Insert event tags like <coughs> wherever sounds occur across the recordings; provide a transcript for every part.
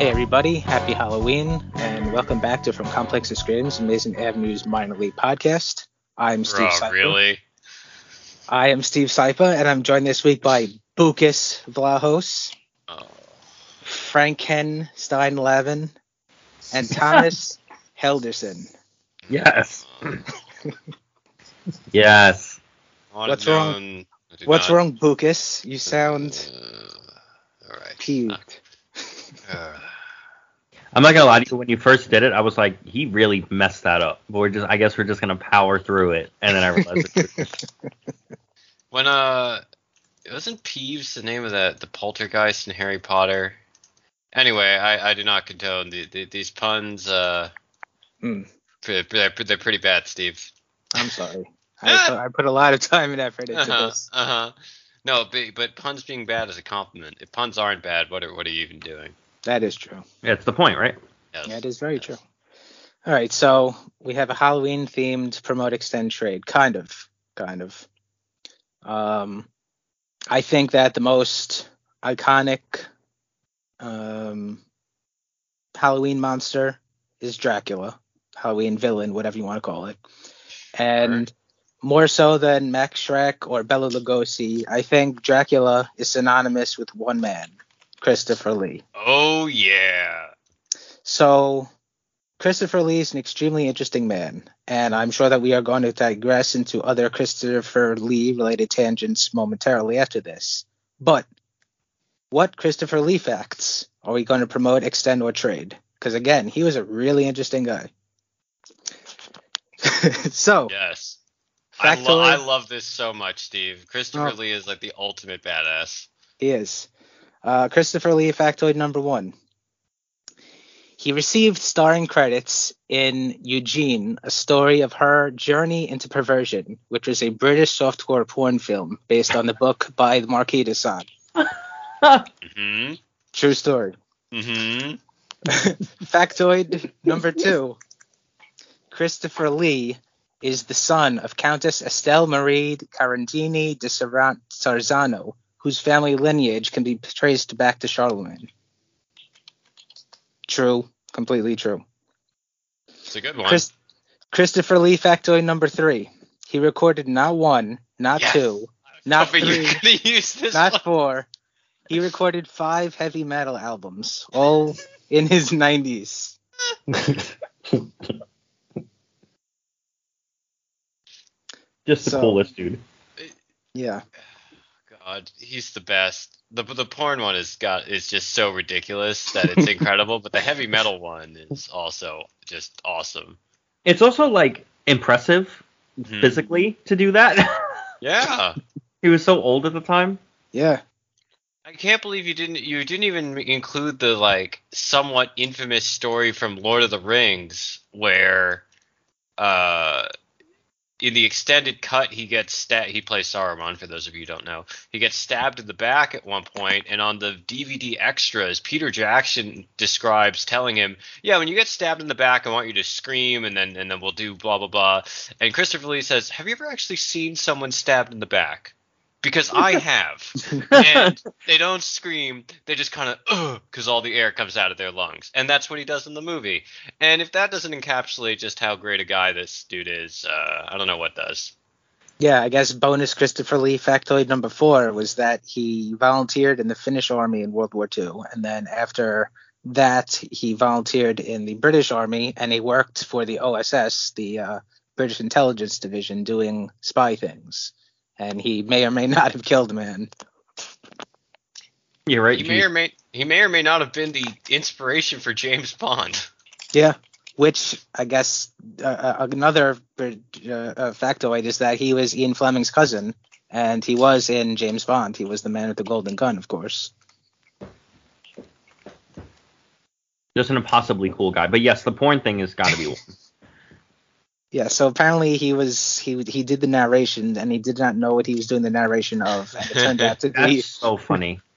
Hey everybody, happy Halloween, and welcome back to From Complex to Screams, Amazing Avenues Minor League Podcast. I'm Steve Oh, Sypa. really? I am Steve Sypa, and I'm joined this week by Bukas Vlahos, Oh, Franken Steinlevin, and Thomas <laughs> Helderson. Yes. <laughs> yes. What's have wrong? known- I do What's not- wrong, Bukas? You sound Uh, all right. peeved. Uh, I'm not gonna lie to you. When you first did it, I was like, he really messed that up. But we're just, I guess, we're just gonna power through it. And then I realized, it. <laughs> when uh, it wasn't Peeves the name of the the poltergeist in Harry Potter? Anyway, I, I do not condone the, the, these puns. Uh, Hmm. they're, they're they're pretty bad, Steve. I'm sorry. <laughs> I put, I put a lot of time and effort into Uh-huh, this. uh-huh. No, but, but puns being bad is a compliment. If puns aren't bad, what are what are you even doing? That is true. yeah, it's the point, right? Yes. That is very true. All right, so we have a Halloween themed promote extend trade, kind of, kind of. Um, I think that the most iconic um, Halloween monster is Dracula, Halloween villain, whatever you want to call it, and more so than Max Schreck or Bela Lugosi, I think Dracula is synonymous with one man, Christopher Lee. Oh yeah. So, Christopher Lee is an extremely interesting man, and I'm sure that we are going to digress into other Christopher Lee related tangents momentarily after this. But, what Christopher Lee facts are we going to promote, extend, or trade? Because again, he was a really interesting guy. <laughs> so, Yes. I, lo- I love this so much, Steve. Christopher Oh. Lee is like the ultimate badass. He is. Uh, Christopher Lee factoid number one. He received starring credits in Eugenie, a story of her journey into perversion, which was a British softcore porn film based on the book by the Marquis de Sade. Mm-hmm. True story. Mm-hmm. <laughs> Factoid number two. Christopher Lee is the son of Countess Estelle Marie Carandini de Sarzano, whose family lineage can be traced back to Charlemagne. True, completely true. It's a good one. Chris, Christopher Lee factoid number three. He recorded not one, not Yes. two, not three, you're gonna use this not one. four. He recorded five heavy metal albums, all in his 90s. <laughs> Just the So- coolest dude. Yeah. God, he's the best. The the porn one is got is just so ridiculous that it's <laughs> incredible, but the heavy metal one is also just awesome. It's also like impressive Mhm. physically to do that. <laughs> Yeah. he was so old at the time. Yeah. I can't believe you didn't you didn't even include the like somewhat infamous story from Lord of the Rings where uh in the extended cut he gets stabbed he plays Saruman for those of you don't know. He gets stabbed in the back at one point and on the DVD extras Peter Jackson describes telling him, "Yeah, when you get stabbed in the back I want you to scream and then and then we'll do blah blah blah." And Christopher Lee says, "Have you ever actually seen someone stabbed in the back?" Because <laughs> I have. And they don't scream. They just kind of because all the air comes out of their lungs. And that's what he does in the movie. And if that doesn't encapsulate just how great a guy this dude is uh, i don't know what does. Yeah, I guess bonus Christopher Lee factoid number four was that he volunteered in the Finnish army in World War II. And then after that, he volunteered in the British army and he worked for the OSS, the uh, British Intelligence Division, doing spy things. And he may or may not have killed a man. You're right. he may or may he may or may not have been the inspiration for james bond Yeah. Which I guess uh, uh, another uh, uh, factoid is that he was Ian Fleming's cousin, and he was in James Bond. He was the man with the golden gun, of course. Just an impossibly cool guy. But yes, the porn thing has got to be one. Yeah, so apparently he was he he did the narration and he did not know what he was doing the narration of, and it turned out to <laughs> be That's so funny. <laughs>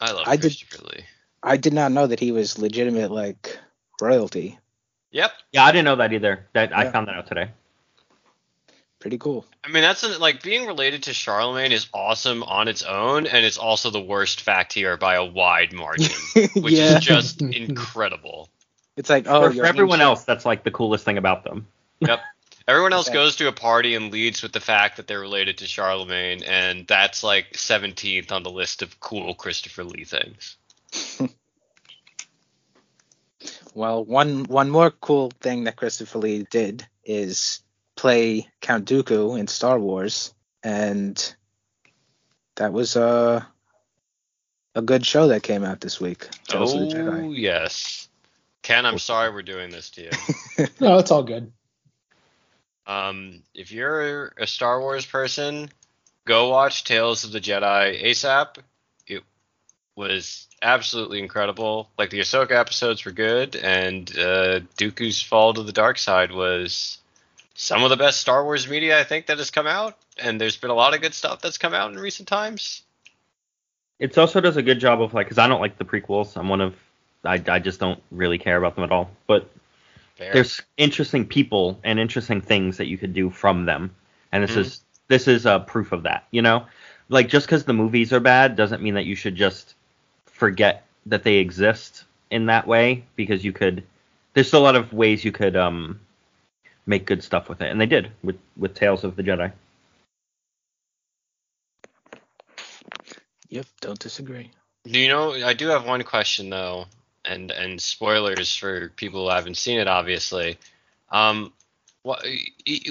i love I did- lee I did not know that he was legitimate like royalty. yep Yeah, I didn't know that either. That I found that out today. Pretty cool. I mean, that's an, like being related to Charlemagne is awesome on its own, and it's also the worst fact here by a wide margin, <laughs> which Yeah. is just incredible. It's like oh, for, for everyone else, that's like the coolest thing about them. <laughs> Yep. Everyone else Okay. goes to a party and leads with the fact that they're related to Charlemagne, and that's like 17th on the list of cool Christopher Lee things. <laughs> Well, one one more cool thing that Christopher Lee did is play Count Dooku in Star Wars, and that was uh, a good show that came out this week. Tales the Oh, Jedi. yes. Ken, I'm sorry we're doing this to you. <laughs> No, it's all good. Um, if you're a Star Wars person, go watch Tales of the Jedi ASAP. It was absolutely incredible. Like the Ahsoka episodes were good, and uh, Dooku's Fall to the Dark Side was some of the best Star Wars media I think that has come out. And there's been a lot of good stuff that's come out in recent times. It also does a good job of like, because I don't like the prequels. I'm one of, I, I just don't really care about them at all. But Fair. there's interesting people and interesting things that you could do from them, and this Mhm. is this is a proof of that. You know, like just because the movies are bad doesn't mean that you should just forget that they exist in that way because you could. There's still a lot of ways you could um make good stuff with it, and they did with with Tales of the Jedi. Yep, don't disagree. Do you know? I do have one question though, and and spoilers for people who haven't seen it, obviously. Um, why,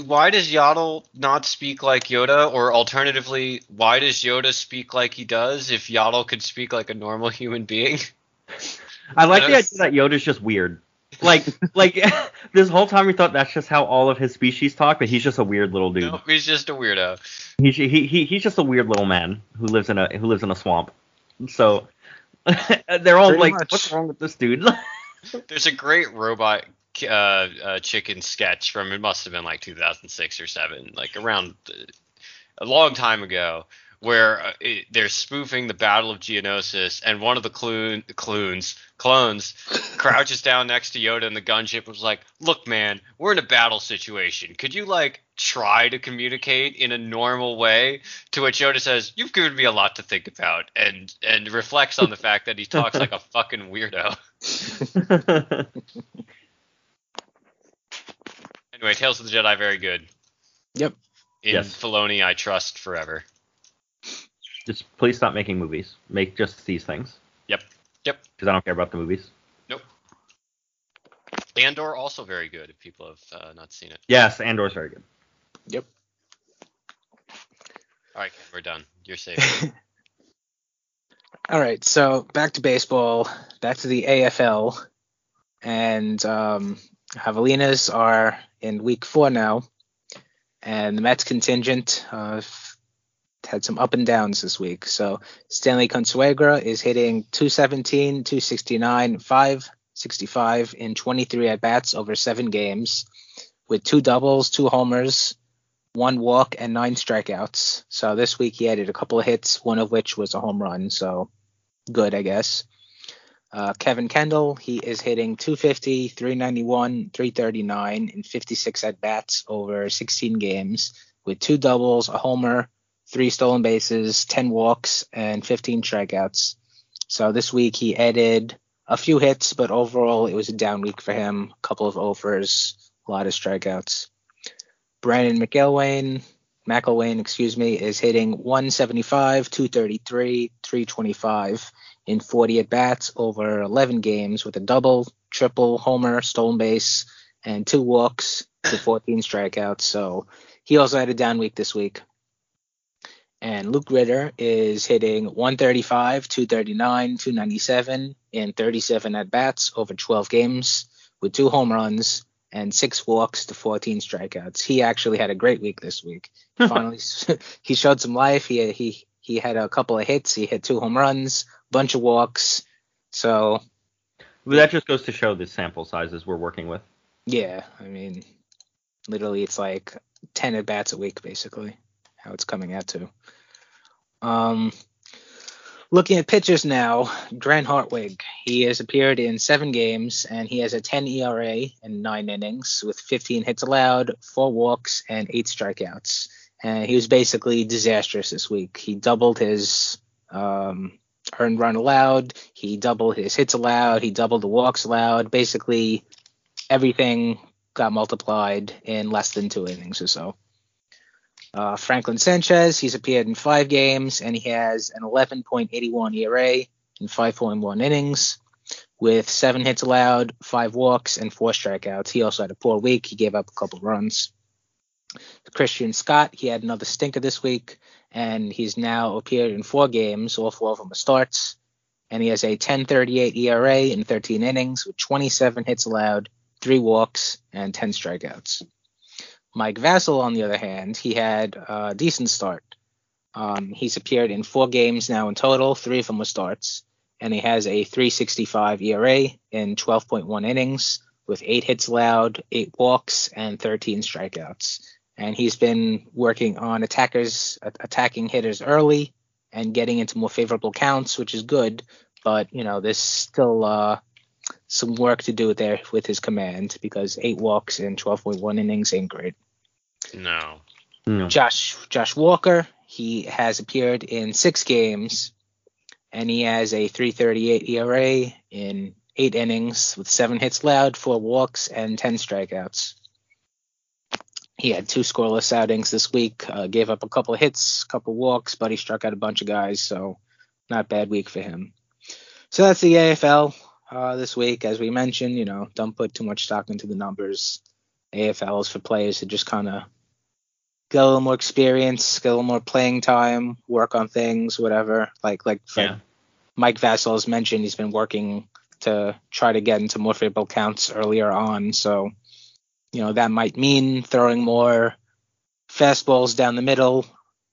why does Yaddle not speak like Yoda, or alternatively, why does Yoda speak like he does if Yaddle could speak like a normal <laughs> human being? I like I the idea that Yoda's just weird. Like <laughs> like <laughs> this whole time we thought that's just how all of his species talk, but he's just a weird little dude. No, he's just a weirdo. He's he, he he's just a weird little man who lives in a who lives in a swamp. So <laughs> they're all Pretty like, much. "What's wrong with this dude?" <laughs> There's a great robot uh, uh, chicken sketch from it must have been like 2006 or seven, like around uh, a long time ago, where uh, it, they're spoofing the Battle of Geonosis, and one of the cloon, clones clones <laughs> crouches down next to Yoda, and the gunship was like, "Look, man, we're in a battle situation. Could you like try to communicate in a normal way?" To which Yoda says, "You've given me a lot to think about," and and reflects on the fact that he talks like a <laughs> fucking weirdo. <laughs> Anyway, Tales of the Jedi, very good. Yep. In Yes. Filoni, I trust forever. Just please stop making movies. Make just these things. Yep. Yep. Because I don't care about the movies. Nope. Andor also very good if people have uh, not seen it. Yes, Andor's very good. Yep. All right, Ken, we're done. You're safe. <laughs> All right, so back to baseball. Back to the AFL, and um, Javelinas are in week four now, and the Mets contingent uh, had some up and downs this week. So Stanley Consuegra is hitting 217, 269, 565 in 23 at bats over seven games, with two doubles, two homers, one walk, and nine strikeouts. So this week he added a couple of hits, one of which was a home run. So good, I guess. Uh, Kevin Kendall, he is hitting 250, 391, 339 in 56 at bats over 16 games with two doubles, a homer, three stolen bases, 10 walks, and 15 strikeouts. So this week he added a few hits, but overall it was a down week for him. A couple of overs, a lot of strikeouts. Brandon McIlwain, McIlwain, excuse me, is hitting 175, 233, 325 in 40 at bats over 11 games with a double, triple, homer, stolen base, and two walks to 14 strikeouts. So he also had a down week this week. And Luke Ritter is hitting 135, 239, 297 in 37 at bats over 12 games with two home runs and six walks to 14 strikeouts. He actually had a great week this week. <laughs> Finally, <laughs> he showed some life. He he he had a couple of hits. He hit two home runs, bunch of walks. So But that just goes to show the sample sizes we're working with. yeah, I mean, literally, it's like 10 at bats a week, basically, how it's coming out to. Um, looking at pitchers now, Grant Hartwig. He has appeared in seven games and he has a 10 ERA in nine innings with 15 hits allowed, four walks, and eight strikeouts. And he was basically disastrous this week. He doubled his um, earned run allowed, he doubled his hits allowed, he doubled the walks allowed. Basically, everything got multiplied in less than two innings or so. Uh, Franklin Sanchez, he's appeared in five games and he has an 11.81 ERA in 5.1 innings with seven hits allowed, five walks, and four strikeouts. He also had a poor week. He gave up a couple runs. Christian Scott, he had another stinker this week, and he's now appeared in four games. All four of them are starts, and he has a 10.38 ERA in 13 innings with 27 hits allowed, three walks, and 10 strikeouts. Mike Vasil, on the other hand, he had a decent start. Um, he's appeared in four games now in total. Three of them were starts, and he has a 3.65 ERA in 12.1 innings with eight hits allowed, eight walks, and 13 strikeouts. And he's been working on attackers, attacking hitters early, and getting into more favorable counts, which is good. But you know, there's still uh, some work to do there with his command because eight walks in 12.1 innings ain't great. No. No. Josh Josh Walker, he has appeared in six games, and he has a 3.38 ERA in eight innings with seven hits allowed, four walks, and 10 strikeouts. He had two scoreless outings this week. Uh, gave up a couple of hits, a couple of walks, but he struck out a bunch of guys, so not bad week for him. So that's the AFL uh, this week. As we mentioned, you know, don't put too much stock into the numbers. AFL is for players to just kind of get a little more experience, get a little more playing time, work on things, whatever. Like like Yeah. Mike Vasil has mentioned, he's been working to try to get into more favorable counts earlier on. So, you know, that might mean throwing more fastballs down the middle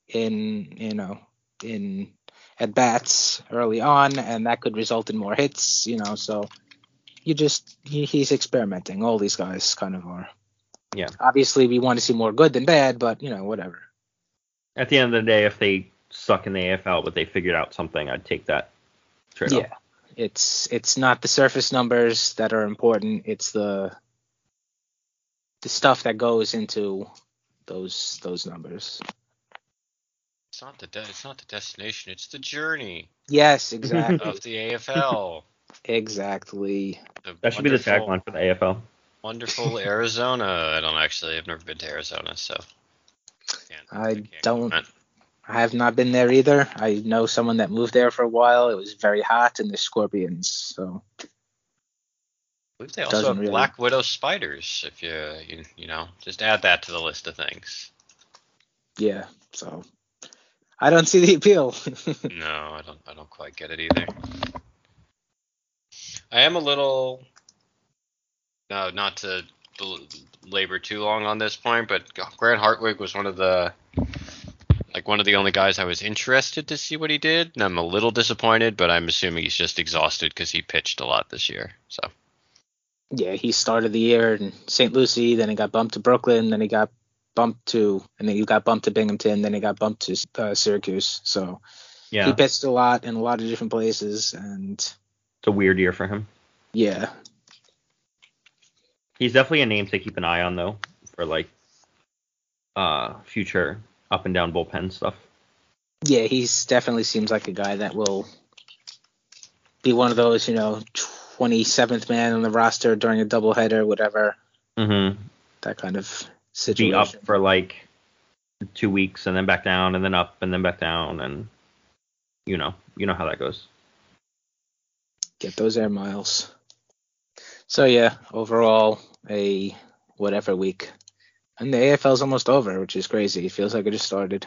in, you know, in at bats early on, and that could result in more hits, you know. So you just, he, he's experimenting. All these guys kind of are. Yeah. Obviously, we want to see more good than bad, but, you know, whatever. At the end of the day, if they suck in the AFL, but they figured out something, I'd take that trade Yeah. It's it's not the surface numbers that are important. It's the the stuff that goes into those those numbers. It's not the de- it's not the destination. It's the journey Yes, <laughs> exactly. of the AFL. exactly. The That should be the tagline for the AFL. Wonderful <laughs> Arizona. I don't actually. I've never been to Arizona, so. can't- I don't. comment. I have not been there either. I know someone that moved there for a while. It was very hot and there's scorpions. So I believe they also Doesn't have really- black widow spiders. If you, you, you know, just add that to the list of things. yeah. So I don't see the appeal. <laughs> No, I don't. I don't quite get it either. I am a little. No, not to labor too long on this point, but Grant Hartwig was one of the, like one of the only guys I was interested to see what he did, and I'm a little disappointed, but I'm assuming he's just exhausted because he pitched a lot this year. So yeah, he started the year in St. Lucie, then he got bumped to Brooklyn, then he got bumped to, and then he got bumped to Binghamton, then he got bumped to uh, Syracuse. So Yeah, he pitched a lot in a lot of different places, and it's a weird year for him. yeah, He's definitely a name to keep an eye on though for like uh future up and down bullpen stuff. yeah, he's definitely seems like a guy that will be one of those, you know, 27th man on the roster during a doubleheader, whatever, Mm-hmm. that kind of Be up for like two weeks and then back down and then up and then back down and you know you know how that goes. Get those air miles. So yeah, overall a whatever week. And the AFL's almost over, which is crazy. It feels like it just started.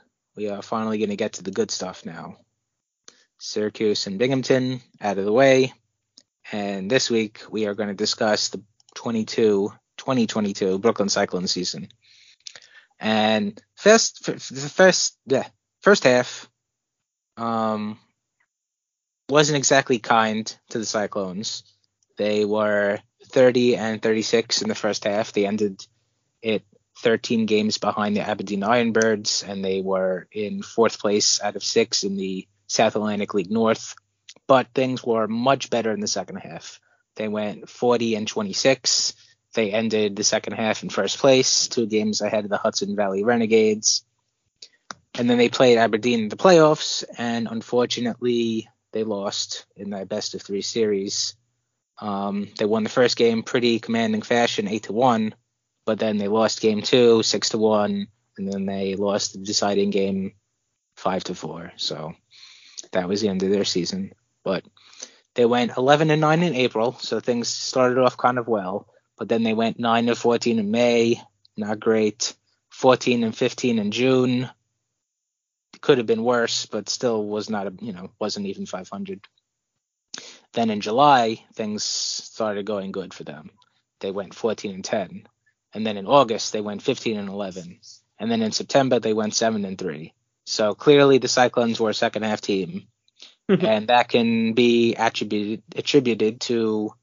we are finally going to get to the good stuff now. Syracuse and Binghamton out of the way. And this week we are going to discuss the 22 2022 Brooklyn Cyclone season. And first the first yeah, first half um wasn't exactly kind to the Cyclones. They were 30 and 36 in the first half. They ended it 13 games behind the Aberdeen Ironbirds, and they were in fourth place out of six in the South Atlantic League North. But things were much better in the second half. They went 40 and 26. They ended the second half in first place, two games ahead of the Hudson Valley Renegades. And then they played Aberdeen in the playoffs, and unfortunately, they lost in their best of three series. Um, they won the first game pretty commanding fashion, eight to one but then they lost game two, six to one, and then they lost the deciding game five to four. So that was the end of their season. But they went 11 and nine in April, so things started off kind of well. But then they went nine and 14 in May, not great. 14 and 15 in June, could have been worse, but still was not a you know wasn't even 500. Then in July, things started going good for them. They went 14 and 10 and then in August they went 15 and 11, and then in September they went seven and three. So clearly the Cyclones were a second half team, mm-hmm. and that can be attributed attributed to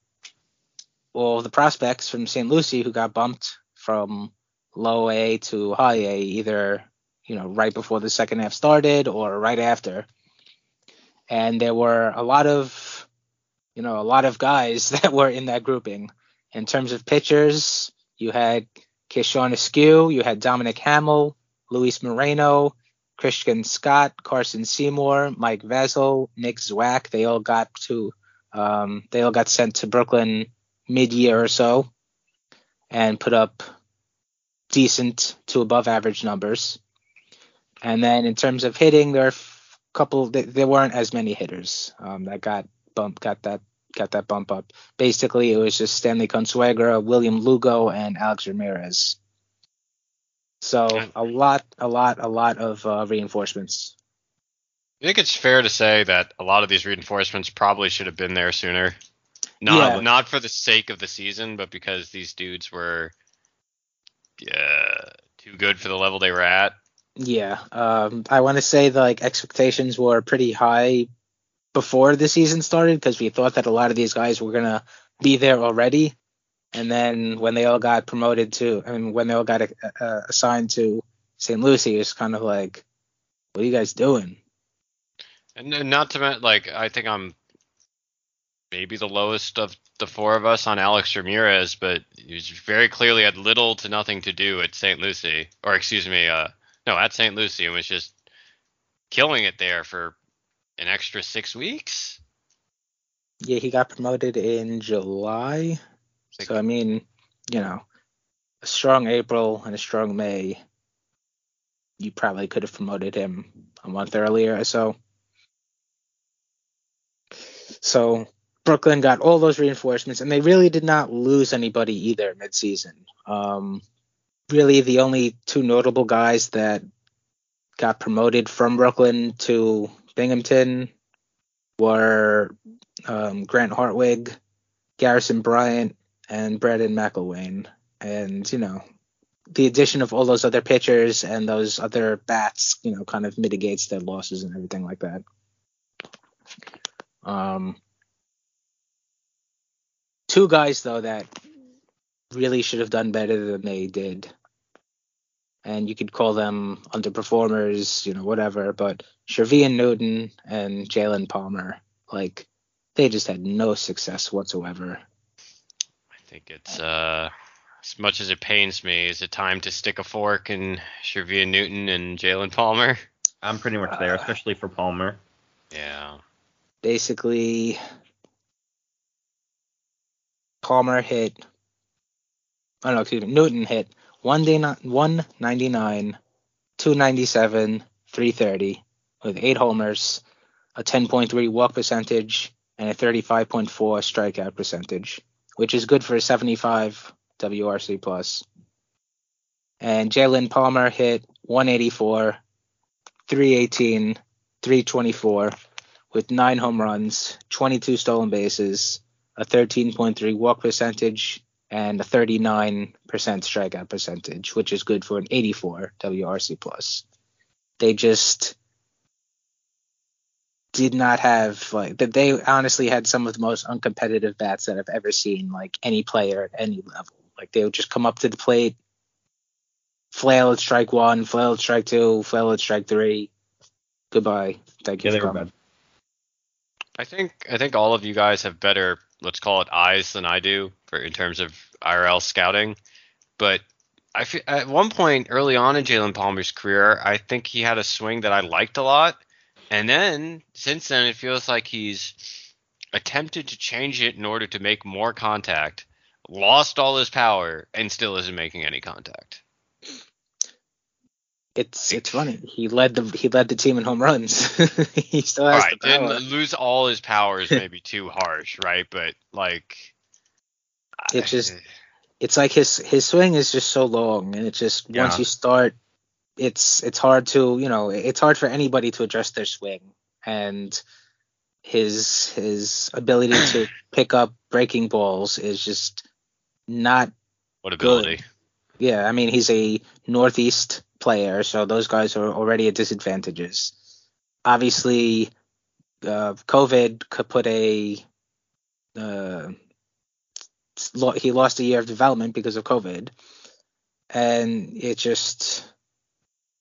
all the prospects from St. Lucie who got bumped from low A to high A, either you know right before the second half started or right after. And there were a lot of you know a lot of guys <laughs> that were in that grouping. In terms of pitchers, you had Keyshawn Askew, you had Dominic Hamel, Luis Moreno, Christian Scott, Carson Seymour, Mike Vasil, Nick Zwack. They all got to um, they all got sent to Brooklyn mid year or so and put up decent to above average numbers. And then in terms of hitting, there are a couple. th- There weren't as many hitters um, that got bump got that got that bump up. Basically, it was just Stanley Consuegra, William Lugo, and Alex Ramirez. So a lot, a lot, a lot of uh, reinforcements. I think it's fair to say that a lot of these reinforcements probably should have been there sooner. Not Yeah. not for the sake of the season, but because these dudes were yeah, too good for the level they were at. Yeah, um, I want to say the like expectations were pretty high before the season started because we thought that a lot of these guys were gonna be there already, and then when they all got promoted to, I mean, when they all got uh, uh, assigned to St. Lucie, it's kind of like, what are you guys doing? And, and not to mention, like, I think I'm maybe the lowest of the four of us on Alex Ramirez, but he was very clearly had little to nothing to do at St. Lucie, or excuse me, uh, no, at St. Lucie, and was just killing it there for an extra six weeks. Yeah, he got promoted in July, so I mean, you know, a strong April and a strong May. You probably could have promoted him a month earlier or so. So Brooklyn got all those reinforcements, and they really did not lose anybody either midseason. Um, really, the only two notable guys that got promoted from Brooklyn to Binghamton were um, Grant Hartwig, Garrison Bryant, and Brandon McIlwain. And, you know, the addition of all those other pitchers and those other bats, you know, kind of mitigates their losses and everything like that. Um, two guys though that really should have done better than they did, and you could call them underperformers, you know, whatever. But Shervyen Newton and Jaylen Palmer, like, they just had no success whatsoever. I think it's uh, as much as it pains me, is it time to stick a fork in Shervyen Newton and Jaylen Palmer? I'm pretty much there, especially for Palmer. Yeah. Basically, Palmer hit. Oh no, excuse me. Newton hit one day one ninety nine, two ninety seven, three thirty with eight homers, a ten point three walk percentage, and a thirty five point four strikeout percentage, which is good for a seventy five WRC plus. And Jaylen Palmer hit 184, 318, 324 with nine home runs, 22 stolen bases, a 13.3 walk percentage, and a 39% strikeout percentage, which is good for an 84 WRC plus. They just did not have like that. They honestly had some of the most uncompetitive bats that I've ever seen. Like any player at any level, like they would just come up to the plate, flail at strike one, flail at strike two, flail at strike three. Goodbye. Thank you Yeah, for they were coming. bad. I think I think all of you guys have better, let's call it eyes than I do for in terms of IRL scouting. But I at one point early on in Jaylen Palmer's career, I think he had a swing that I liked a lot, and then since then it feels like he's attempted to change it in order to make more contact, lost all his power, and still isn't making any contact. It's it's funny. He led the he led the team in home runs. <laughs> he still has right, the power. didn't lose all his powers, maybe too harsh, right? But like, It's just eh. it's like his his swing is just so long, and it's just Yeah. once you start, it's it's hard to you know it's hard for anybody to adjust their swing, and his his ability <clears throat> to pick up breaking balls is just not what good. ability? Yeah, I mean he's a northeast player, so those guys are already at disadvantages. Obviously, uh, COVID could put a uh, he lost a year of development because of COVID, and it just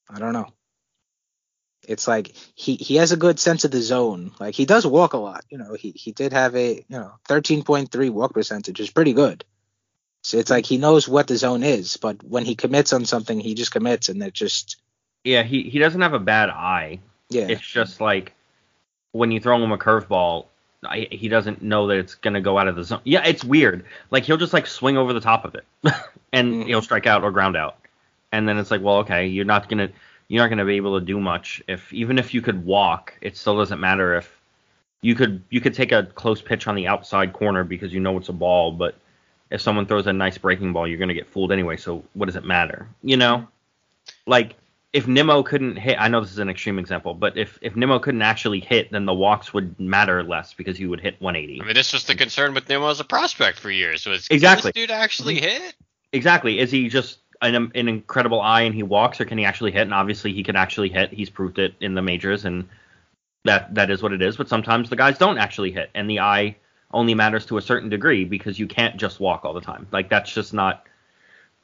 I don't know. It's like he he has a good sense of the zone. Like he does walk a lot. You know, he he did have a you know 13.3 walk percentage is pretty good. So it's like he knows what the zone is, but when he commits on something, he just commits, and it just Yeah, he, he doesn't have a bad eye. yeah. It's just like when you throw him a curveball, he doesn't know that it's gonna go out of the zone. Yeah, it's weird. Like he'll just like swing over the top of it, <laughs> and Mhm. he'll strike out or ground out. And then it's like, well, okay, you're not gonna. you're not going to be able to do much if even if you could walk, it still doesn't matter if you could you could take a close pitch on the outside corner because you know it's a ball, but if someone throws a nice breaking ball, you're going to get fooled anyway. So what does it matter? You know, like if Nimmo couldn't hit, I know this is an extreme example, but if if Nimmo couldn't actually hit, then the walks would matter less because he would hit 180. I mean, this was the concern with Nimmo as a prospect for years. Was Exactly. Can this dude actually mm-hmm. hit? Exactly. Is he just an, an incredible eye and he walks, or can he actually hit? And obviously, he can actually hit. He's proved it in the majors, and that that is what it is. But sometimes the guys don't actually hit, and the eye only matters to a certain degree because you can't just walk all the time. Like that's just not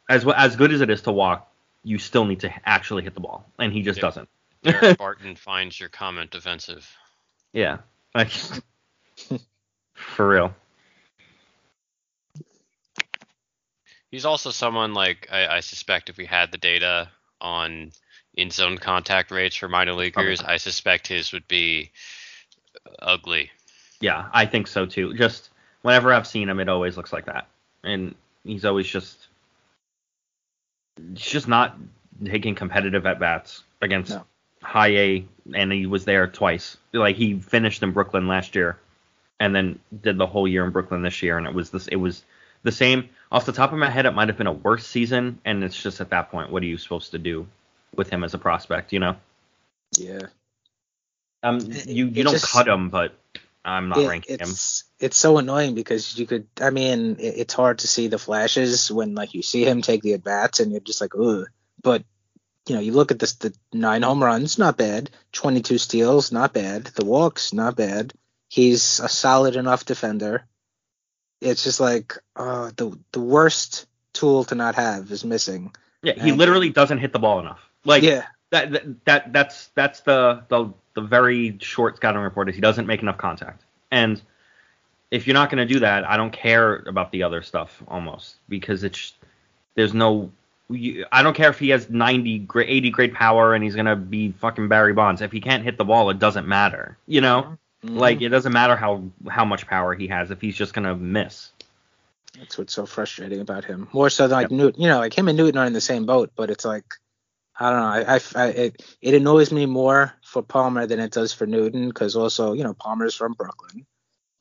as as good as it is to walk. You still need to actually hit the ball, and he just Yeah. doesn't. Derek <laughs> Barton finds your comment offensive. Yeah, like for real. He's also someone like I, I suspect if we had the data on in zone contact rates for minor leaguers, I suspect his would be ugly. Yeah, I think so too. Just whenever I've seen him, it always looks like that, and he's always just he's just not taking competitive at bats against No. high A, and he was there twice. Like he finished in Brooklyn last year, and then did the whole year in Brooklyn this year, and it was this. It was the same. Off the top of my head, it might have been a worse season, and it's just at that point, what are you supposed to do with him as a prospect? You know, Yeah. um, It- you it you don't just- cut him, but I'm not It- ranking him. it's it's so annoying because you could I mean it, it's hard to see the flashes when like you see him take the at bats and you're just like ugh. But you know you look at this the nine home runs not bad. 22 steals not bad. The walks not bad. He's a solid enough defender. It's just like uh the the worst tool to not have is missing. Yeah, he And- literally doesn't hit the ball enough. Like yeah that, that that that's that's the the the very short scouting report is he doesn't make enough contact. And if you're not going to do that, I don't care about the other stuff almost because it's there's no you, I don't care if he has 90 gra- 80 grade power and he's going to be fucking Barry Bonds. If he can't hit the ball, it doesn't matter. You know? Mhm. Like it doesn't matter how how much power he has if he's just going to miss. That's what's so frustrating about him. More so than like Newton, you know, like him and Newton are in the same boat, but it's like I don't know. I, I, I it it annoys me more for Palmer than it does for Newton because also you know Palmer's from Brooklyn.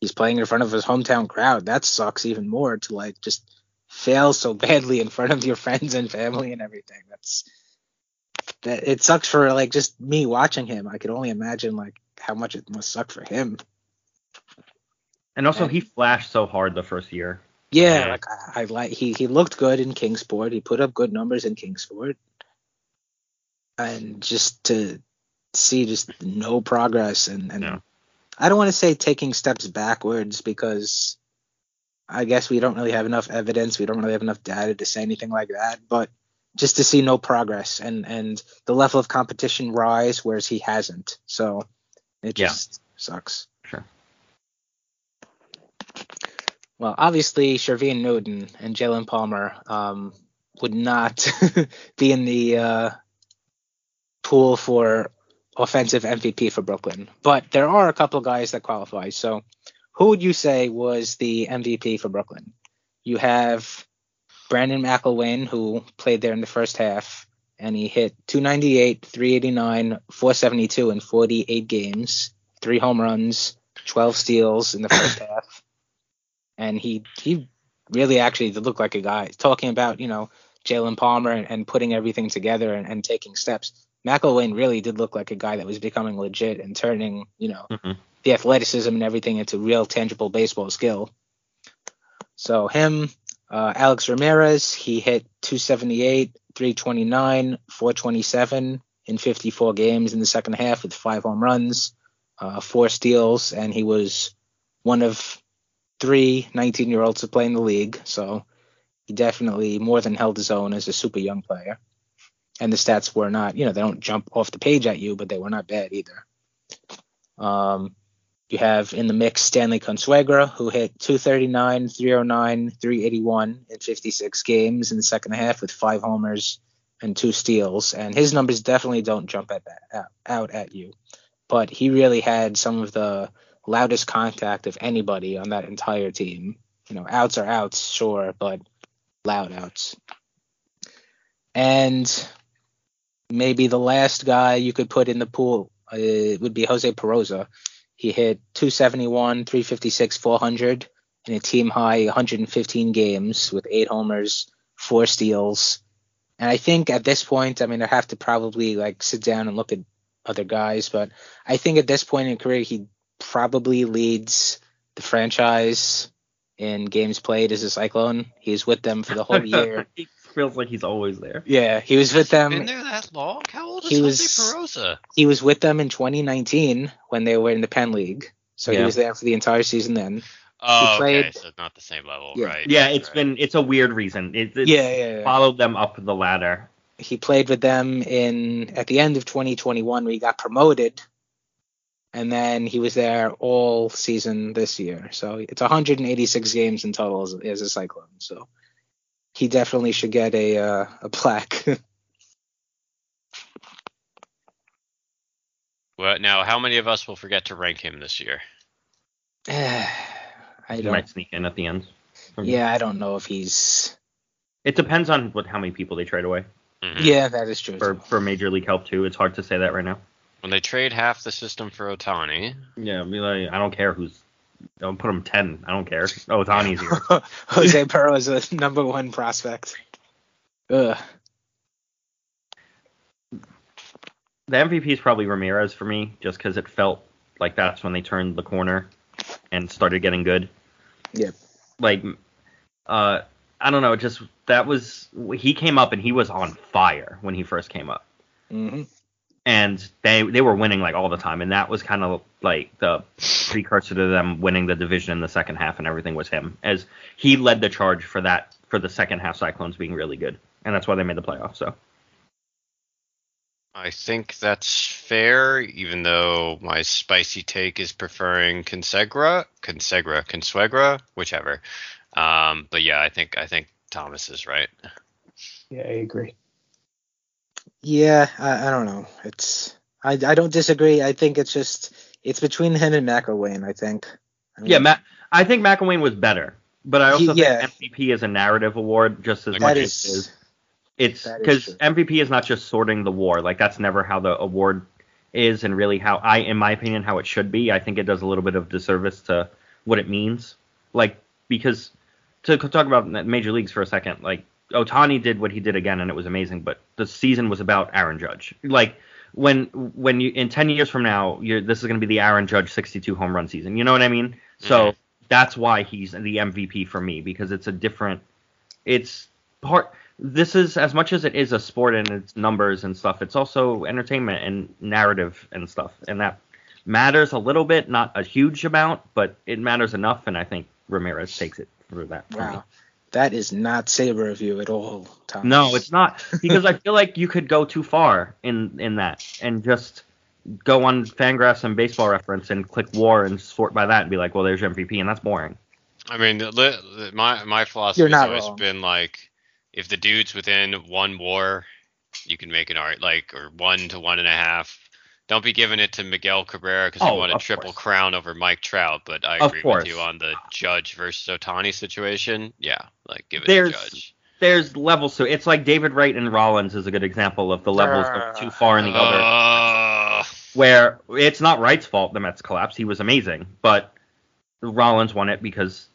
He's playing in front of his hometown crowd. That sucks even more to like just fail so badly in front of your friends and family and everything. That's that it sucks for like just me watching him. I could only imagine like how much it must suck for him. And also And- he flashed so hard the first year. Yeah, Yeah. like I, I like he he looked good in Kingsport. He put up good numbers in Kingsport, and just to see just no progress and and Yeah. I don't want to say taking steps backwards because I guess we don't really have enough evidence. We don't really have enough data to say anything like that. But just to see no progress and and the level of competition rise, whereas he hasn't. So it Yeah. just sucks. Sure. Well, obviously, Shervyen Newton and Jaylen Palmer um, would not <laughs> be in the uh, pool for offensive MVP for Brooklyn, but there are a couple guys that qualify. So, who would you say was the MVP for Brooklyn? You have Brandon McIlwain, who played there in the first half, and he hit 298, 389, 472 in 48 games, three home runs, 12 steals in the first <coughs> half and he he really actually looked like a guy talking about you know Jaylen Palmer and, and putting everything together and, and taking steps. McIlwain really did look like a guy that was becoming legit and turning you know Mhm. the athleticism and everything into real tangible baseball skill. So him, uh, Alex Ramirez, he hit 278, 329, 427 in 54 games in the second half with five home runs, uh, four steals, and he was one of three 19 year olds to play in the league. So he definitely more than held his own as a super young player. And the stats were not, you know, they don't jump off the page at you, but they were not bad either. Um, you have in the mix Stanley Consuegra, who hit 239, 309, 381 in 56 games in the second half with five homers and two steals. And his numbers definitely don't jump at that, out at you. But he really had some of the loudest contact of anybody on that entire team. You know, outs are outs, sure, but loud outs. And maybe the last guy you could put in the pool uh, would be Jose Peroza. He hit 271, 356, 400 in a team high 115 games with eight homers, four steals. And I think at this point, I mean, I have to probably like sit down and look at other guys, but I think at this point in career, he probably leads the franchise in games played as a Cyclone. He's with them for the whole <laughs> year. He feels like he's always there. Yeah, he was with them. Been there that long? How old is He Jose was- Peroza? He was with them in 2019 when they were in the Penn League. So he was there for the entire season then. Oh, played- okay, so not the same level, Yeah. right? Yeah, right, it's right. been it's a weird reason. It, it's Yeah, yeah, yeah. followed them up the ladder. He played with them in at the end of 2021 where he got promoted. And then he was there all season this year. So it's 186 games in total as, as a Cyclone. So he definitely should get a uh, a plaque. <laughs> Well, now, how many of us will forget to rank him this year? <sighs> I don't. He might sneak in at the end. Yeah, I don't know if he's. It depends on what how many people they trade away Mhm. Yeah, that is true. for for Major League help too. It's hard to say that right now. When they trade half the system for Ohtani, Yeah, be like, I don't care who's. Don't put him ten. I don't care. Oh, Ohtani's here. <laughs> Jose Perro is a number one prospect. Ugh. the MVP is probably Ramirez for me, just because it felt like that's when they turned the corner and started getting good. Yep. Like, uh, I don't know, just that was he came up and he was on fire when he first came up, hmm and they they were winning like all the time, and that was kind of like the precursor to them winning the division in the second half, and everything was him as he led the charge for that for the second half Cyclones being really good, and that's why they made the playoffs. So. I think that's fair, even though my spicy take is preferring Consegra, Consegra, Consuegra, whichever. Um, but yeah, I think I think Thomas is right. Yeah, I agree. Yeah, I, I don't know. It's I I don't disagree. I think it's just it's between him and McIlwain. I think. I mean, Yeah, Matt. I think McIlwain was better, but I also He- yeah. think MVP is a narrative award just as That much that as it is. is. It's because. MVP is not just sorting the war. Like that's never how the award is, and really how I, in my opinion, how it should be. I think it does a little bit of disservice to what it means. Like because to talk about major leagues for a second, like Ohtani did what he did again, and it was amazing. But the season was about Aaron Judge. Like when when you in ten years from now, you're this is going to be the Aaron Judge 62 home run season. You know what I mean? So Mhm. that's why he's the MVP for me because it's a different. It's part. This is as much as it is a sport and its numbers and stuff. It's also entertainment and narrative and stuff, and that matters a little bit, not a huge amount, but it matters enough. And I think Ramirez takes it through that. for me. Wow, that is not saber of you at all, Tom. No, it's not because I feel like you could go too far in in that and just go on Fangraphs and Baseball Reference and click WAR and sort by that and be like, well, there's your MVP, and that's boring. I mean, the, the, my my philosophy has always wrong. been like, if the dude's within one WAR, you can make an art like or one to one and a half. Don't be giving it to Miguel Cabrera because Oh, he won a triple course. crown over Mike Trout. But I agree with you on the Judge versus Ohtani situation. Yeah, like give it There's- to Judge. There's levels to it. It's like David Wright and Rollins is a good example of the levels go too far in the other. Uh, Where it's not Wright's fault the Mets collapsed. He was amazing, but Rollins won it because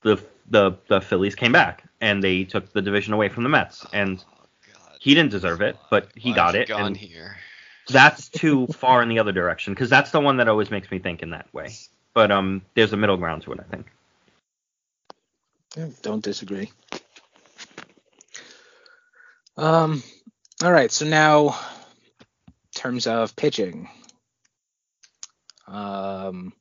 the the the Phillies came back and they took the division away from the Mets, and God. he didn't deserve it, but he got it. Gone and here. That's too far in the other direction because that's the one that always makes me think in that way. But um, there's a middle ground to it, I think. Don't disagree. Um, all right. So now, terms of pitching, um,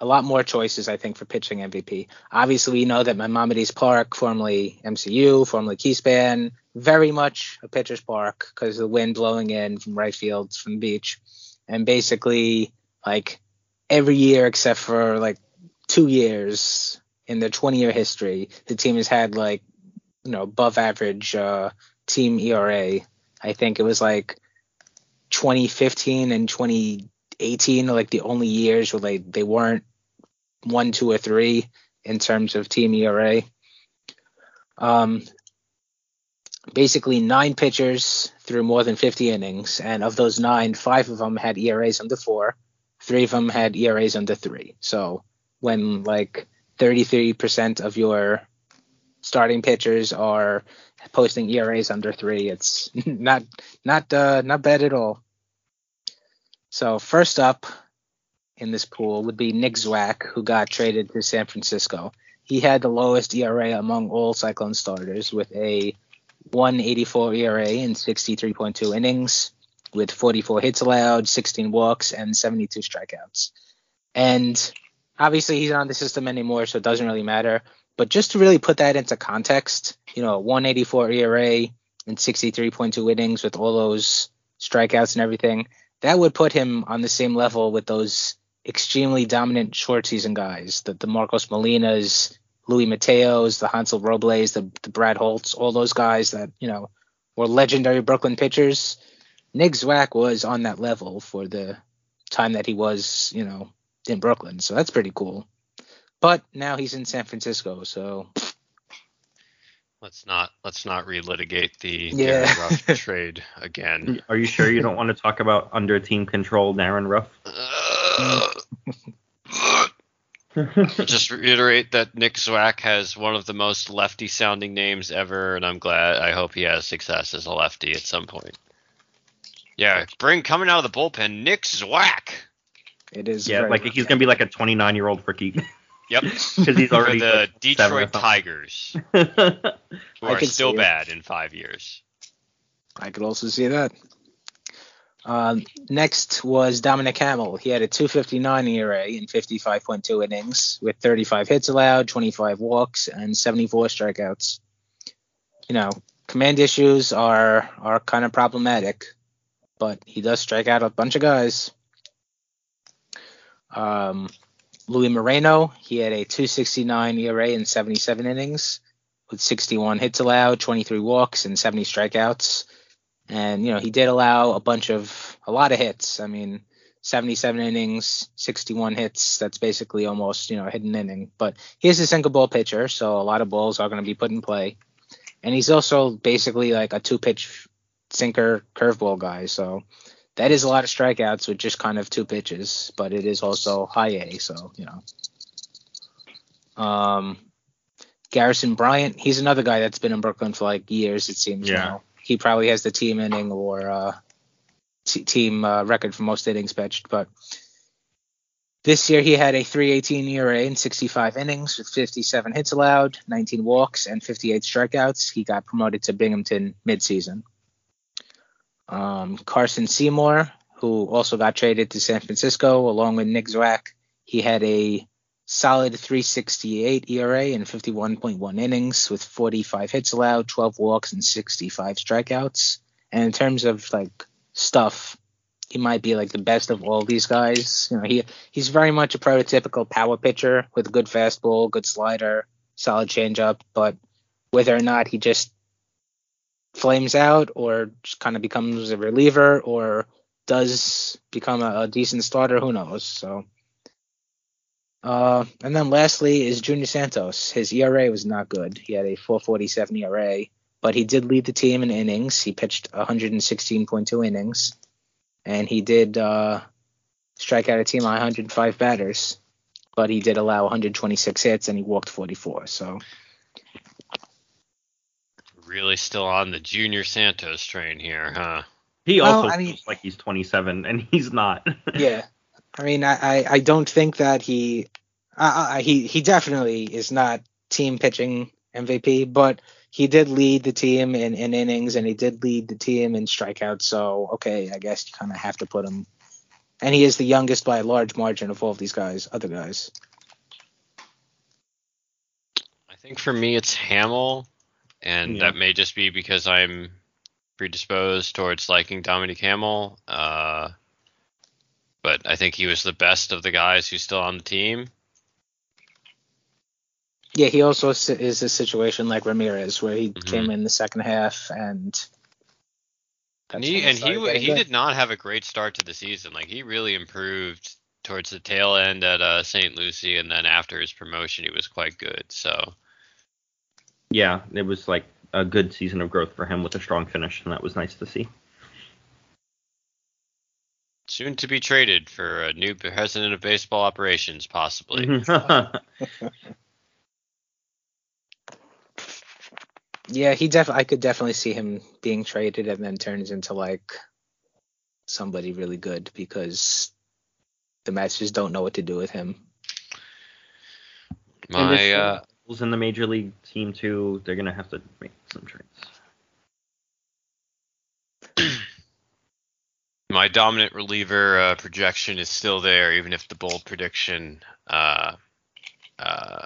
a lot more choices I think for pitching MVP. Obviously, we know that Maimonides Park, formerly MCU, formerly Keyspan, very much a pitcher's park because the wind blowing in from right field from the beach, and basically like every year except for like two years in their 20 year history, the team has had like, you know, above average uh, team ERA. I think it was like 2015 and 2018 are like the only years where they, they weren't one, two, or three in terms of team ERA. Um, basically nine pitchers threw more than 50 innings, and of those nine, five of them had ERAs under four, three of them had ERAs under three. So when like 33% of your starting pitchers are posting ERAs under three, it's <laughs> not not uh, not bad at all. So first up in this pool would be Nick Zwack, who got traded to San Francisco. He had the lowest ERA among all Cyclone starters with a 184 ERA in 63.2 innings, with 44 hits allowed, 16 walks, and 72 strikeouts. And obviously, he's not on the system anymore, so it doesn't really matter. But just to really put that into context, you know, 184 ERA in 63.2 innings with all those strikeouts and everything, that would put him on the same level with those extremely dominant short season guys, the, the Marcos Molinas, Luis Mateos, the Hansel Robles, the, the Brad Holtz, all those guys that, you know, were legendary Brooklyn pitchers. Nick Zwack was on that level for the time that he was, you know, in Brooklyn. So that's pretty cool. But now he's in San Francisco, so Let's not let's not relitigate the Yeah. Darin Ruf trade again. Are you sure you don't want to talk about under team control Darin Ruf? Uh, <laughs> Just reiterate that Nick Zwack has one of the most lefty sounding names ever, and I'm glad. I hope he has success as a lefty at some point. Yeah, bring coming out of the bullpen, Nick Zwack. it is. Yeah, like much- he's gonna be like a 29 year old rookie. Yep, <laughs> Because he's already for the like, seven or Detroit. Tigers, <laughs> who I are still bad in five years. I could also see that. Um, next was Dominic Hamel. He had a 259 ERA in 55.2 innings with 35 hits allowed, 25 walks, and 74 strikeouts. You know, command issues are are kind of problematic, but he does strike out a bunch of guys. Um, Luis Moreno, he had a 269 ERA in 77 innings with 61 hits allowed, 23 walks, and 70 strikeouts. And you know he did allow a bunch of a lot of hits. I mean, 77 innings, 61 hits. That's basically almost you know a hidden inning. But he is a sinker ball pitcher, so a lot of balls are going to be put in play. And he's also basically like a two pitch sinker curveball guy. So that is a lot of strikeouts with just kind of two pitches. But it is also high A, so you know. Um, Garrison Bryant, he's another guy that's been in Brooklyn for like years. It seems Yeah. now. He probably has the team inning or uh, t- team uh, record for most innings pitched. But this year he had a 318 ERA in 65 innings with 57 hits allowed, 19 walks, and 58 strikeouts. He got promoted to Binghamton midseason. Um, Carson Seymour, who also got traded to San Francisco along with Nick Zwack, he had a solid 368 ERA in 51.1 innings with 45 hits allowed, 12 walks, and 65 strikeouts. And in terms of like stuff, he might be like the best of all these guys. You know, he he's very much a prototypical power pitcher with a good fastball, good slider, solid changeup. But whether or not he just flames out or just kind of becomes a reliever or does become a, a decent starter, who knows? So. Uh, and then lastly is Junior Santos. His ERA was not good. He had a 4.47 ERA, but he did lead the team in innings. He pitched 116.2 innings, and he did uh, strike out a team on 105 batters. But he did allow 126 hits, and he walked 44. So Really still on the Junior Santos train here, huh? He Well, also I mean- looks like he's 27, and he's not. <laughs> yeah, I mean, I, I, I don't think that he, uh, uh, he he definitely is not team pitching MVP, but he did lead the team in, in innings and he did lead the team in strikeouts. So okay, I guess you kind of have to put him. And he is the youngest by a large margin of all of these guys, other guys. I think for me it's Hamel, and Yeah. that may just be because I'm predisposed towards liking Dominic Hamel. Uh, but I think he was the best of the guys who's still on the team. Yeah, he also is a situation like Ramirez, where he Mhm. came in the second half and. And he and he started wa- getting he did not have a great start to the season. Like he really improved towards the tail end at uh, St. Lucie, and then after his promotion, he was quite good. So yeah, it was like a good season of growth for him with a strong finish, and that was nice to see. Soon to be traded for a new president of baseball operations, possibly. <laughs> Yeah, he definitely. I could definitely see him being traded and then turns into like somebody really good because the Mets just don't know what to do with him. My there's uh, in the major league team too. They're gonna have to make some trades. My dominant reliever uh, projection is still there, even if the bold prediction uh, uh,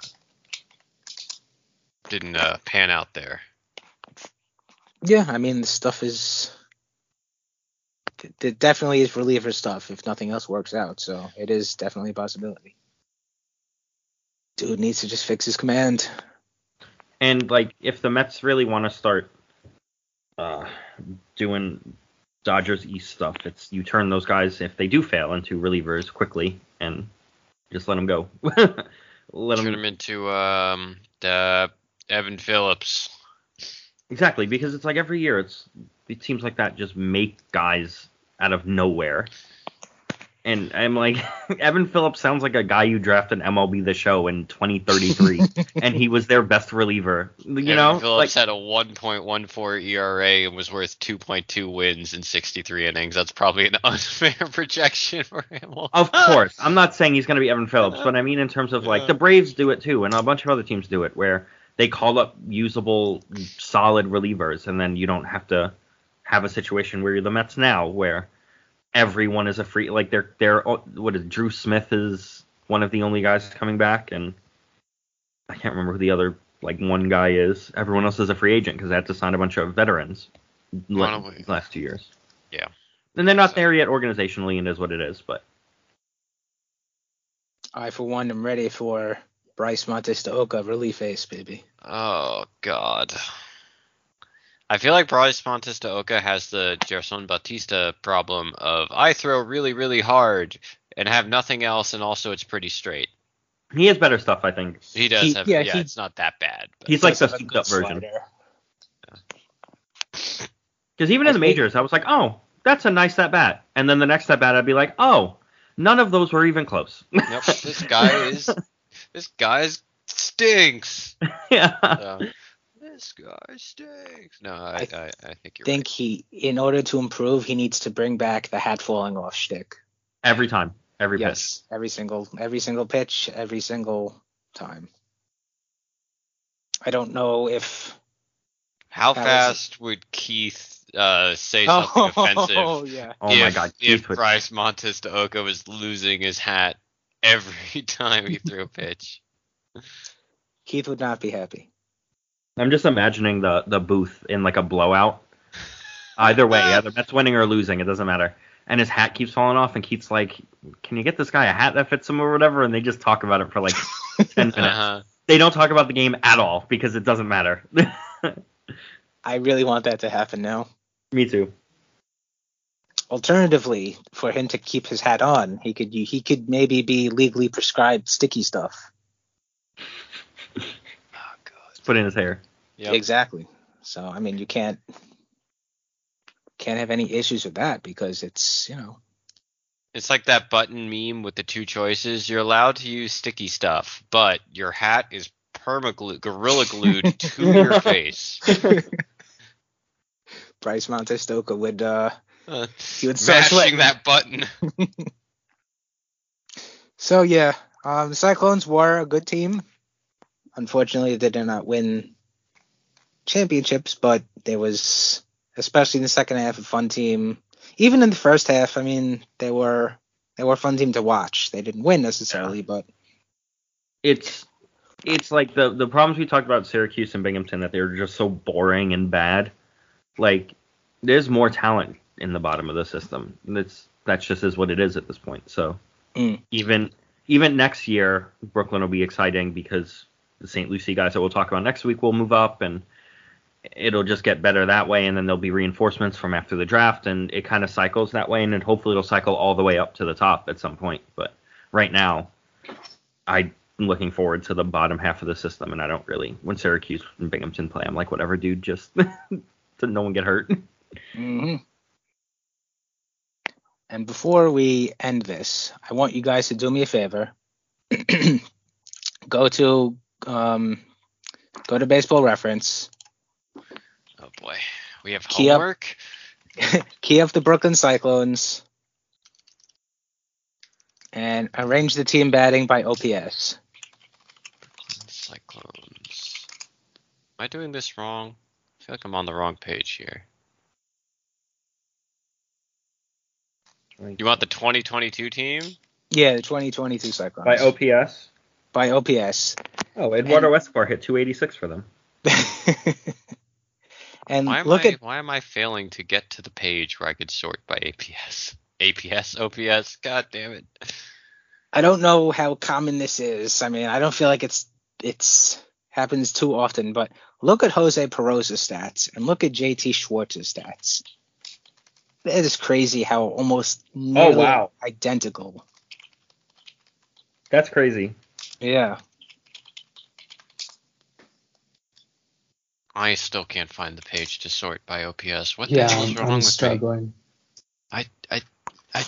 didn't uh, pan out there. Yeah, I mean the stuff is. It definitely is reliever stuff if nothing else works out. So it is definitely a possibility. Dude needs to just fix his command. And like, if the Mets really want to start uh, doing Dodgers East stuff, it's you turn those guys if they do fail into relievers quickly and just let them go. <laughs> let Turn them him into um, the Evan Phillips. exactly because it's like every year it's it seems like that just make guys out of nowhere. And I'm like, <laughs> Evan Phillips sounds like a guy you drafted MLB the Show in 2033, <laughs> and he was their best reliever. You Evan know, like Phillips had a 1.14 ERA and was worth 2.2 wins in 63 innings. That's probably an <laughs> unfair projection for him. Of course, I'm not saying he's going to be Evan Phillips, but I mean in terms of like the Braves do it too, and a bunch of other teams do it, where they call up usable, solid relievers, and then you don't have to have a situation where you're the Mets now, where everyone is a free. Like they're they're oh, what is Drew Smith is one of the only guys coming back, and I can't remember who the other like one guy is. Everyone else is a free agent because they had to sign a bunch of veterans la- Probably. last two years. Yeah. And they're not there yet organizationally, and is what it is, but. I for one am ready for Bryce Montes de Oca relief ace, baby. Oh God. I feel like Bryce Montes de Oca has the Gerson Bautista problem of I throw really, really hard and have nothing else, and also it's pretty straight. He has better stuff, I think. He does He- have, yeah, yeah, he- it's not that bad. But He's like the souped up version. slider. <laughs> Because even in the I think- majors, I was like, oh, that's a nice at bat. And then the next at bat, I'd be like, oh, none of those were even close. nope, this guy is <laughs> this guy stinks. yeah. So, this guy stinks. No, I, I, I think you're think he, in order to improve, he needs to bring back the hat falling off shtick. Every time. Every pitch. Yes, every single, every single pitch, every single time. I don't know if. How That was- fast would Keith uh, say <laughs> something Oh, offensive yeah. Oh my God. if Keith would- Bryce Montes de Oca was losing his hat every <laughs> time he threw a pitch? Keith would not be happy. I'm just imagining the, the booth in like a blowout. Either way, either Mets winning or losing, it doesn't matter. And his hat keeps falling off, and Keith's like, "Can you get this guy a hat that fits him or whatever?" And they just talk about it for like <laughs> ten minutes. Uh-huh. They don't talk about the game at all because it doesn't matter. <laughs> I really want that to happen now. Me too. Alternatively, for him to keep his hat on, he could he could maybe be legally prescribed sticky stuff. Put in his hair. Yep. Exactly. So I mean, you can't can't have any issues with that because it's you know It's like that button meme with the two choices. You're allowed to use sticky stuff, but your hat is permaglued, gorilla glued <laughs> to your face. <laughs> Bryce Montes de Oca would uh Uh, he would start mashing sweating. that button. <laughs> So yeah, um, the Cyclones were a good team. Unfortunately, they did not win championships, but there was, especially in the second half, a fun team. Even in the first half, I mean, they were they were a fun team to watch. They didn't win necessarily, but it's it's like the the problems we talked about Syracuse and Binghamton that they were just so boring and bad. Like there's more talent in the bottom of the system. That's that's just is what it is at this point. So Mm. even even next year, Brooklyn will be exciting because the St. Lucie guys that we'll talk about next week will move up and it'll just get better that way and then there'll be reinforcements from after the draft and it kind of cycles that way and then hopefully it'll cycle all the way up to the top at some point but right now i am looking forward to the bottom half of the system, and I don't really. When Syracuse and Binghamton play, I'm like, whatever, dude, just <laughs> so no one get hurt. hmm And before we end this, I want you guys to do me a favor. <clears throat> go to um, go to Baseball Reference. Oh boy, we have Key up- homework. <laughs> key up the Brooklyn Cyclones and arrange the team batting by OPS. Cyclones. Am I doing this wrong? I feel like I'm on the wrong page here. You want the 2022 team? Yeah, the 2022 Cyclones. By OPS. By OPS. Oh, Eduardo Escobar hit 286 for them. <laughs> And Why am look I at why am I failing to get to the page where I could sort by APS? <laughs> APS, OPS, god damn it. I don't know how common this is. I mean, I don't feel like it's it's happens too often, but look at Jose Peroza's stats and look at JT Schwartz's stats. It is crazy how almost oh, wow. identical. That's crazy. Yeah. I still can't find the page to sort by OPS. What the Yeah, hell's I'm, wrong I'm with me? struggling. I, I, I,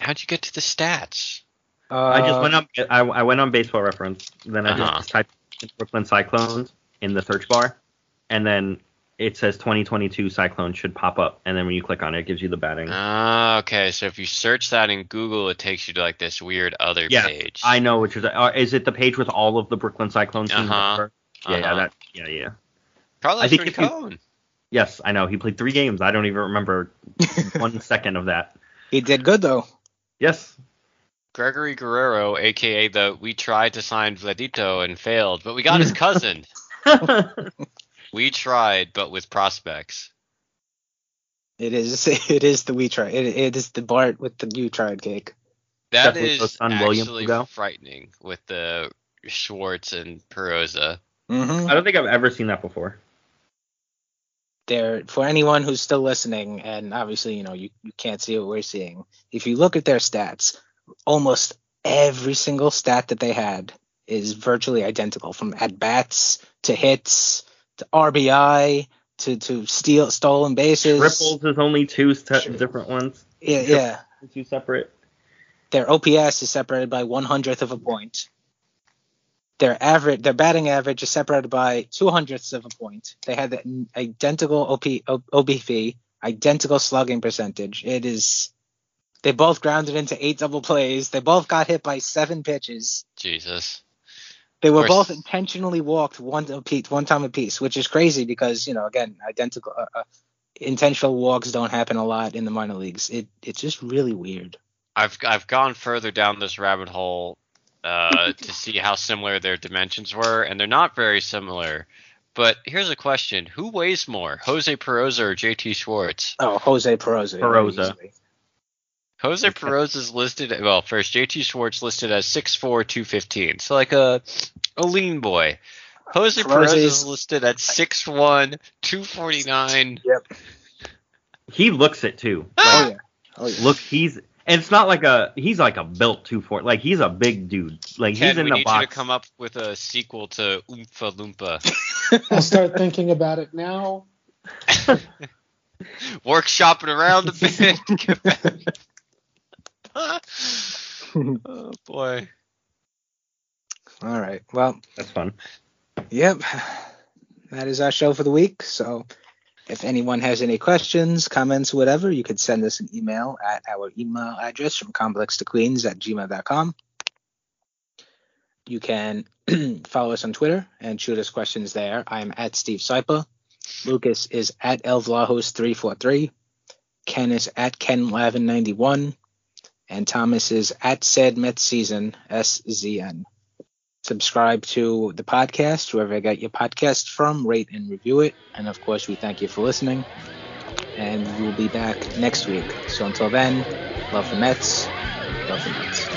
how'd you get to the stats? I just Uh, went on. I, I went on Baseball Reference. Then I Uh-huh. just typed Brooklyn Cyclones in the search bar, and then it says 2022 Cyclones should pop up. And then when you click on it, it gives you the batting. Ah, okay. So if you search that in Google, it takes you to like this weird other yeah, page. I know which is. Uh, is it the page with all of the Brooklyn Cyclones? teams Uh-huh. Yeah, yeah, Uh-huh. that. Yeah, yeah. Carlos I think if you- Rincon. Yes, I know. He played three games. I don't even remember <laughs> one second of that. he did good though. Yes. Gregory Guerrero, aka the we tried to sign Vladito and failed, but we got his <laughs> cousin. <laughs> we tried, but with prospects. It is it is the we try. It, it is the Bart with the you tried cake. That Definitely is William actually Hugo. frightening with the Schwartz and Peroza. Mm-hmm. I don't think I've ever seen that before. There for anyone who's still listening, and obviously you know you, you can't see what we're seeing. If you look at their stats, almost every single stat that they had is virtually identical, from at bats to hits to RBI to to steal stolen bases. Triples is only two se- different ones. Yeah, yeah. Two separate. Their OPS is separated by one hundredth of a point. Their average, their batting average is separated by two hundredths of a point. They had the identical OP, identical slugging percentage. It is. They both grounded into eight double plays. They both got hit by seven pitches. Jesus. They were both intentionally walked one apiece, one time apiece, which is crazy because you know again identical uh, uh, intentional walks don't happen a lot in the minor leagues. It it's just really weird. I've I've gone further down this rabbit hole uh, <laughs> to see how similar their dimensions were, and they're not very similar. But here's a question: Who weighs more, Jose Peroza or JT Schwartz? Oh, Jose Peroza. Peroza. easily. Jose Peroza is listed. Well, first JT Schwartz listed as 6'4", 215, so like a a lean boy. Jose Peroza Peroza is- is listed at 6'1", 249. Yep. He looks it too. Oh yeah. Oh yeah. Look, he's and it's not like a he's like a built two four like he's a big dude. Like Ken, he's in we the need box. you to come up with a sequel to Oompa Loompa. <laughs> I'll start thinking about it now. <laughs> Workshopping around a bit. <laughs> Oh boy. All right. Well, That's fun. yep. That is our show for the week. So, if anyone has any questions, comments, whatever, you could send us an email at our email address from complex to queens at gmail.com. You can <clears throat> follow us on Twitter and shoot us questions there. I'm at Steve Sypa. Lucas is at elvlahos343. Ken is at KenLavin91. And Thomas is at Said Met Season, S-Z-N. Subscribe to the podcast, wherever you got your podcast from, rate and review it. And of course, we thank you for listening. And we'll be back next week. So until then, love the Mets, love the Mets.